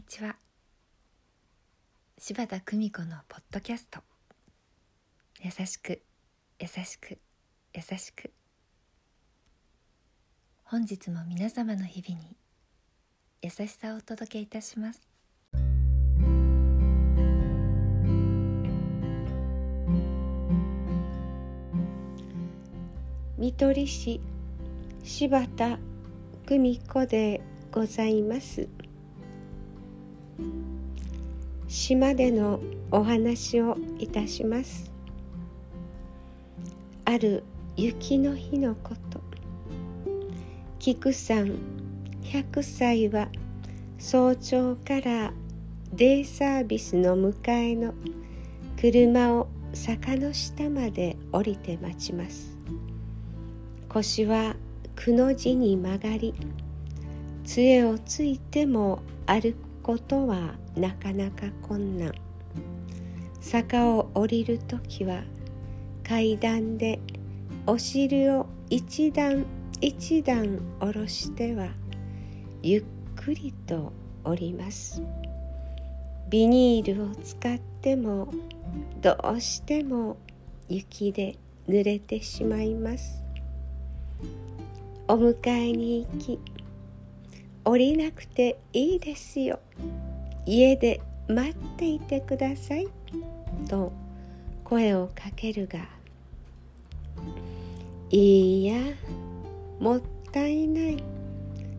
にちは。柴田久美子のポッドキャスト。優しく優しく優しく。本日も皆様の日々に優しさをお届けいたします。見取り師柴田久美子でございます。島でのお話をいたします。ある雪の日のこと。菊さん100歳は早朝からデイサービスの迎えの車を坂の下まで降りて待ちます。腰はくの字に曲がり杖をついても歩くことはなかなか困難坂を降りる時は階段でお尻を一段一段下ろしてはゆっくりと降ります。ビニールを使ってもどうしても雪で濡れてしまいます。お迎えに行き降りなくていいですよ。家で待っていてください。と声をかけるがいいやもったいない。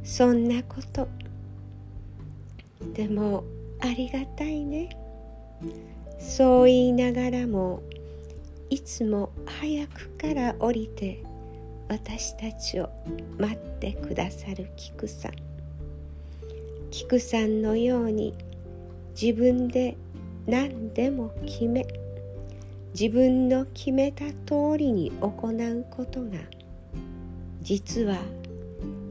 そんなこと。でもありがたいね。そう言いながらもいつも早くから降りて私たちを待ってくださる菊さん。菊さんのように自分で何でも決め自分の決めた通りに行うことが実は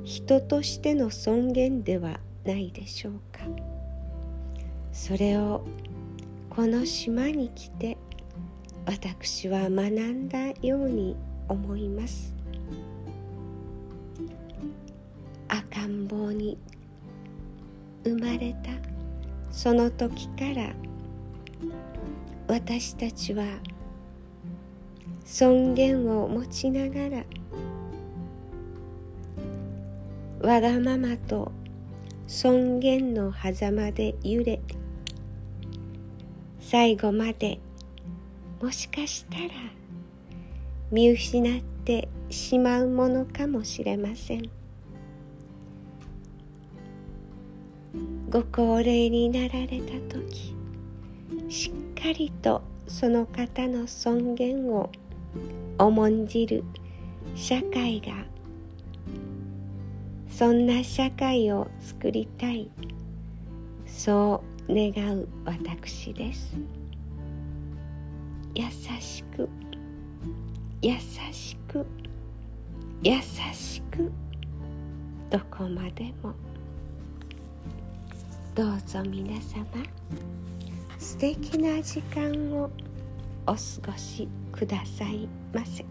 人としての尊厳ではないでしょうか。それをこの島に来て私は学んだように思います。赤ん坊に生まれた。その時から私たちは尊厳を持ちながらわがままと尊厳の狭間で揺れ最後までもしかしたら見失ってしまうものかもしれません。ご高齢になられた時しっかりとその方の尊厳を重んじる社会がそんな社会を作りたいそう願う私です優しく優しく優しくどこまでも。どうぞ皆様素敵な時間をお過ごしくださいませ。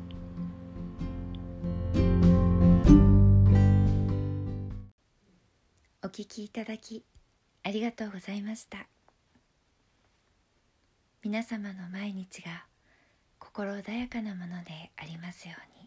お聞きいただきありがとうございました。皆様の毎日が心穏やかなものでありますように。